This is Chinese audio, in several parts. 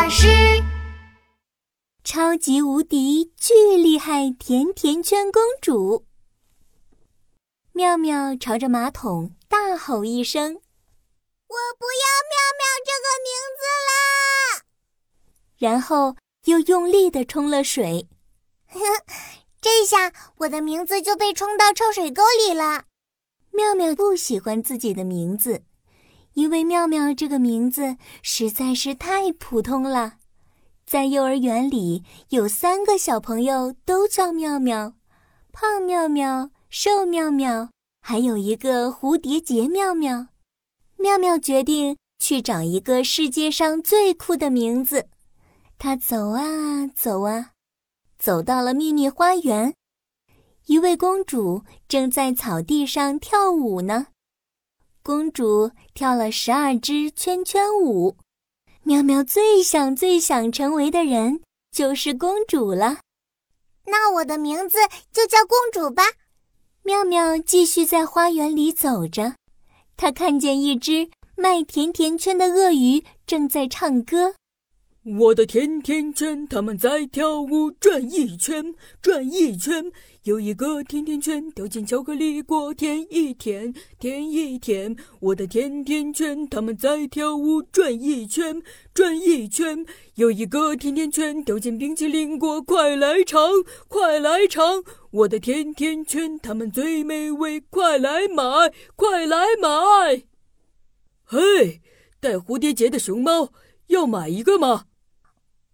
巴士。超级无敌巨厉害甜甜圈公主。妙妙朝着马桶大吼一声：“我不要妙妙这个名字啦！”然后又用力的冲了水。这下我的名字就被冲到臭水沟里了。妙妙不喜欢自己的名字，因为妙妙这个名字实在是太普通了。在幼儿园里，有三个小朋友都叫妙妙，胖妙妙、瘦妙妙，还有一个蝴蝶结妙妙。妙妙决定去找一个世界上最酷的名字。她走啊走啊，走到了秘密花园。一位公主正在草地上跳舞呢。公主跳了十二支圈圈舞。妙妙最想、最想成为的人就是公主了。那我的名字就叫公主吧。妙妙继续在花园里走着，她看见一只卖甜甜圈的鳄鱼正在唱歌。我的甜甜圈，他们在跳舞，转一圈，转一圈。有一个甜甜圈掉进巧克力锅，甜一甜，甜一甜。我的甜甜圈，他们在跳舞，转一圈，转一圈。有一个甜甜圈掉进冰淇淋锅，快来尝，快来尝。我的甜甜圈，他们最美味，快来买，快来买。嘿，带蝴蝶结的熊猫，要买一个吗？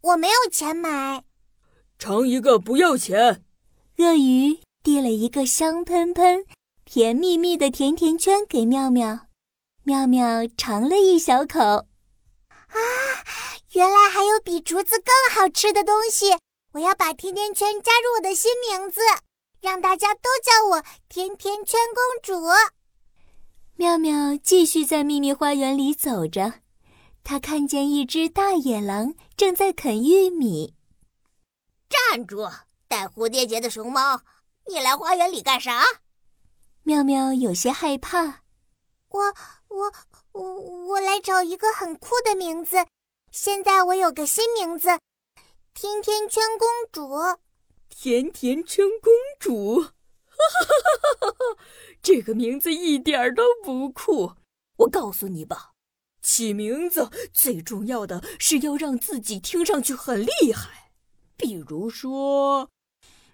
我没有钱买，尝一个不要钱。鳄鱼递了一个香喷喷、甜蜜蜜的甜甜圈给妙妙，妙妙尝了一小口，啊，原来还有比竹子更好吃的东西！我要把甜甜圈加入我的新名字，让大家都叫我甜甜圈公主。妙妙继续在秘密花园里走着。他看见一只大野狼正在啃玉米。站住！带蝴蝶结的熊猫，你来花园里干啥？妙妙有些害怕。我我我我来找一个很酷的名字。现在我有个新名字，甜甜圈公主。甜甜圈公主，哈哈哈哈哈！这个名字一点都不酷。我告诉你吧。起名字最重要的是要让自己听上去很厉害，比如说，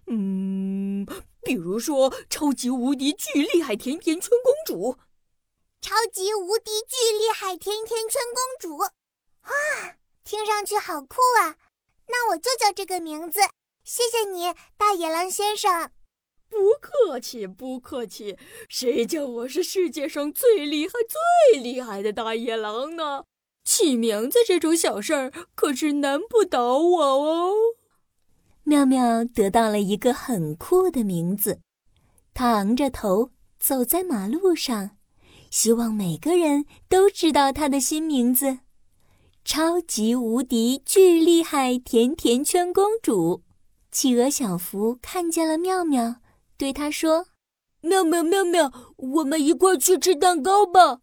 嗯，比如说超级无敌巨厉害甜甜圈公主，超级无敌巨厉害甜甜圈公主，啊，听上去好酷啊！那我就叫这个名字。谢谢你，大野狼先生。不客气，不客气。谁叫我是世界上最厉害、最厉害的大野狼呢？起名字这种小事儿可是难不倒我哦。妙妙得到了一个很酷的名字，他昂着头走在马路上，希望每个人都知道他的新名字——超级无敌巨厉害甜甜圈公主。企鹅小福看见了妙妙。对他说：“妙妙妙妙，我们一块去吃蛋糕吧。”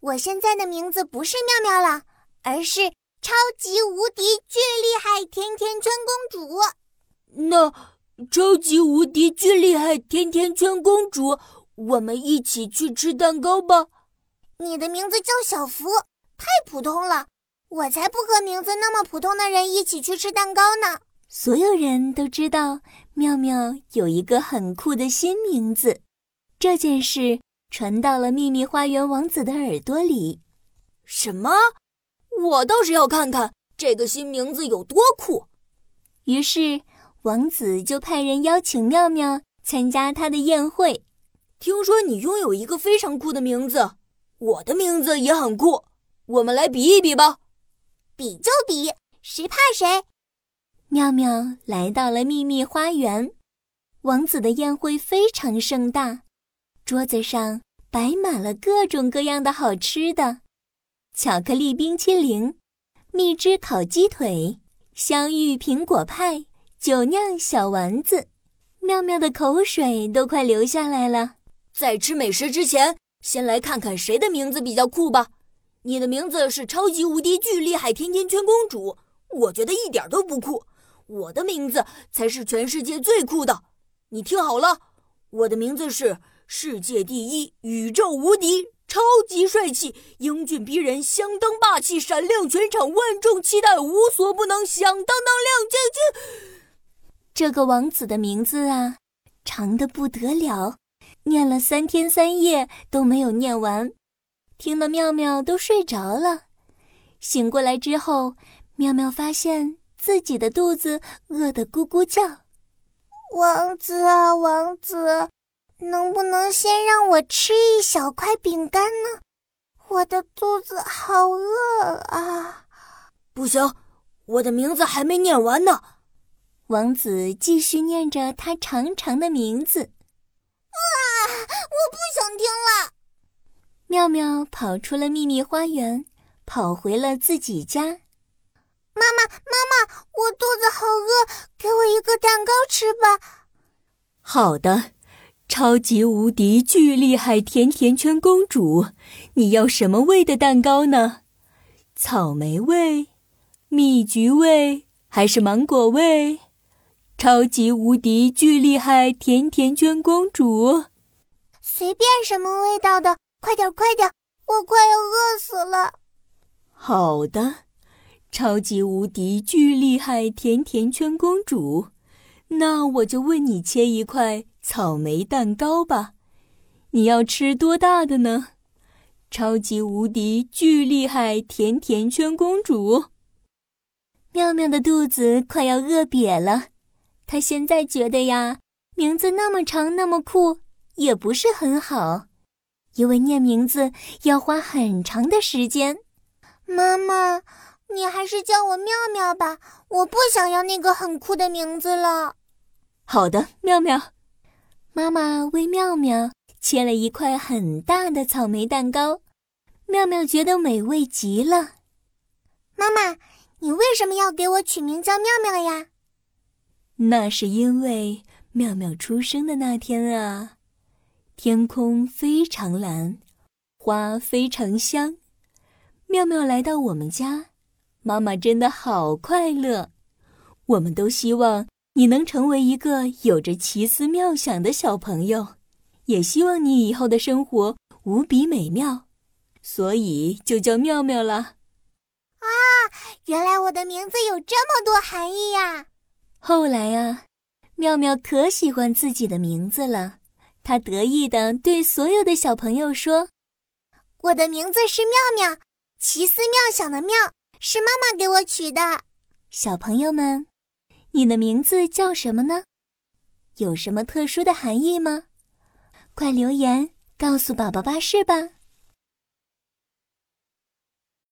我现在的名字不是妙妙了，而是超级无敌巨厉害甜甜圈公主。那超级无敌巨厉害甜甜圈公主，我们一起去吃蛋糕吧。你的名字叫小福，太普通了，我才不和名字那么普通的人一起去吃蛋糕呢。所有人都知道妙妙有一个很酷的新名字，这件事传到了秘密花园王子的耳朵里。什么？我倒是要看看这个新名字有多酷。于是王子就派人邀请妙妙参加他的宴会。听说你拥有一个非常酷的名字，我的名字也很酷，我们来比一比吧。比就比，谁怕谁？妙妙来到了秘密花园，王子的宴会非常盛大，桌子上摆满了各种各样的好吃的：巧克力冰淇淋、蜜汁烤鸡腿、香芋苹果派、酒酿小丸子。妙妙的口水都快流下来了。在吃美食之前，先来看看谁的名字比较酷吧。你的名字是超级无敌巨厉害甜甜圈公主。我觉得一点都不酷。我的名字才是全世界最酷的。你听好了，我的名字是世界第一，宇宙无敌。超级帅气，英俊逼人，相当霸气，闪亮全场，万众期待，无所不能，响当当亮晶晶。这个王子的名字啊，长的不得了，念了三天三夜都没有念完，听得妙妙都睡着了。醒过来之后，妙妙发现自己的肚子饿得咕咕叫。王子啊，王子！能不能先让我吃一小块饼干呢？我的肚子好饿啊！不行，我的名字还没念完呢。王子继续念着他长长的名字。啊！我不想听了。妙妙跑出了秘密花园，跑回了自己家。妈妈，妈妈，我肚子好饿，给我一个蛋糕吃吧。好的。超级无敌巨厉害甜甜圈公主，你要什么味的蛋糕呢？草莓味、蜜橘味还是芒果味？超级无敌巨厉害甜甜圈公主，随便什么味道的，快点快点，我快要饿死了。好的，超级无敌巨厉害甜甜圈公主，那我就为你切一块。草莓蛋糕吧，你要吃多大的呢？超级无敌巨厉害甜甜圈公主，妙妙的肚子快要饿瘪了。她现在觉得呀，名字那么长那么酷，也不是很好，因为念名字要花很长的时间。妈妈，你还是叫我妙妙吧，我不想要那个很酷的名字了。好的，妙妙。妈妈为妙妙切了一块很大的草莓蛋糕，妙妙觉得美味极了。妈妈，你为什么要给我取名叫妙妙呀？那是因为妙妙出生的那天啊，天空非常蓝，花非常香。妙妙来到我们家，妈妈真的好快乐。我们都希望。你能成为一个有着奇思妙想的小朋友，也希望你以后的生活无比美妙，所以就叫妙妙了。啊，原来我的名字有这么多含义呀！后来啊，妙妙可喜欢自己的名字了，她得意地对所有的小朋友说：“我的名字是妙妙，奇思妙想的妙，是妈妈给我取的。”小朋友们。你的名字叫什么呢？有什么特殊的含义吗？快留言告诉宝宝巴士吧。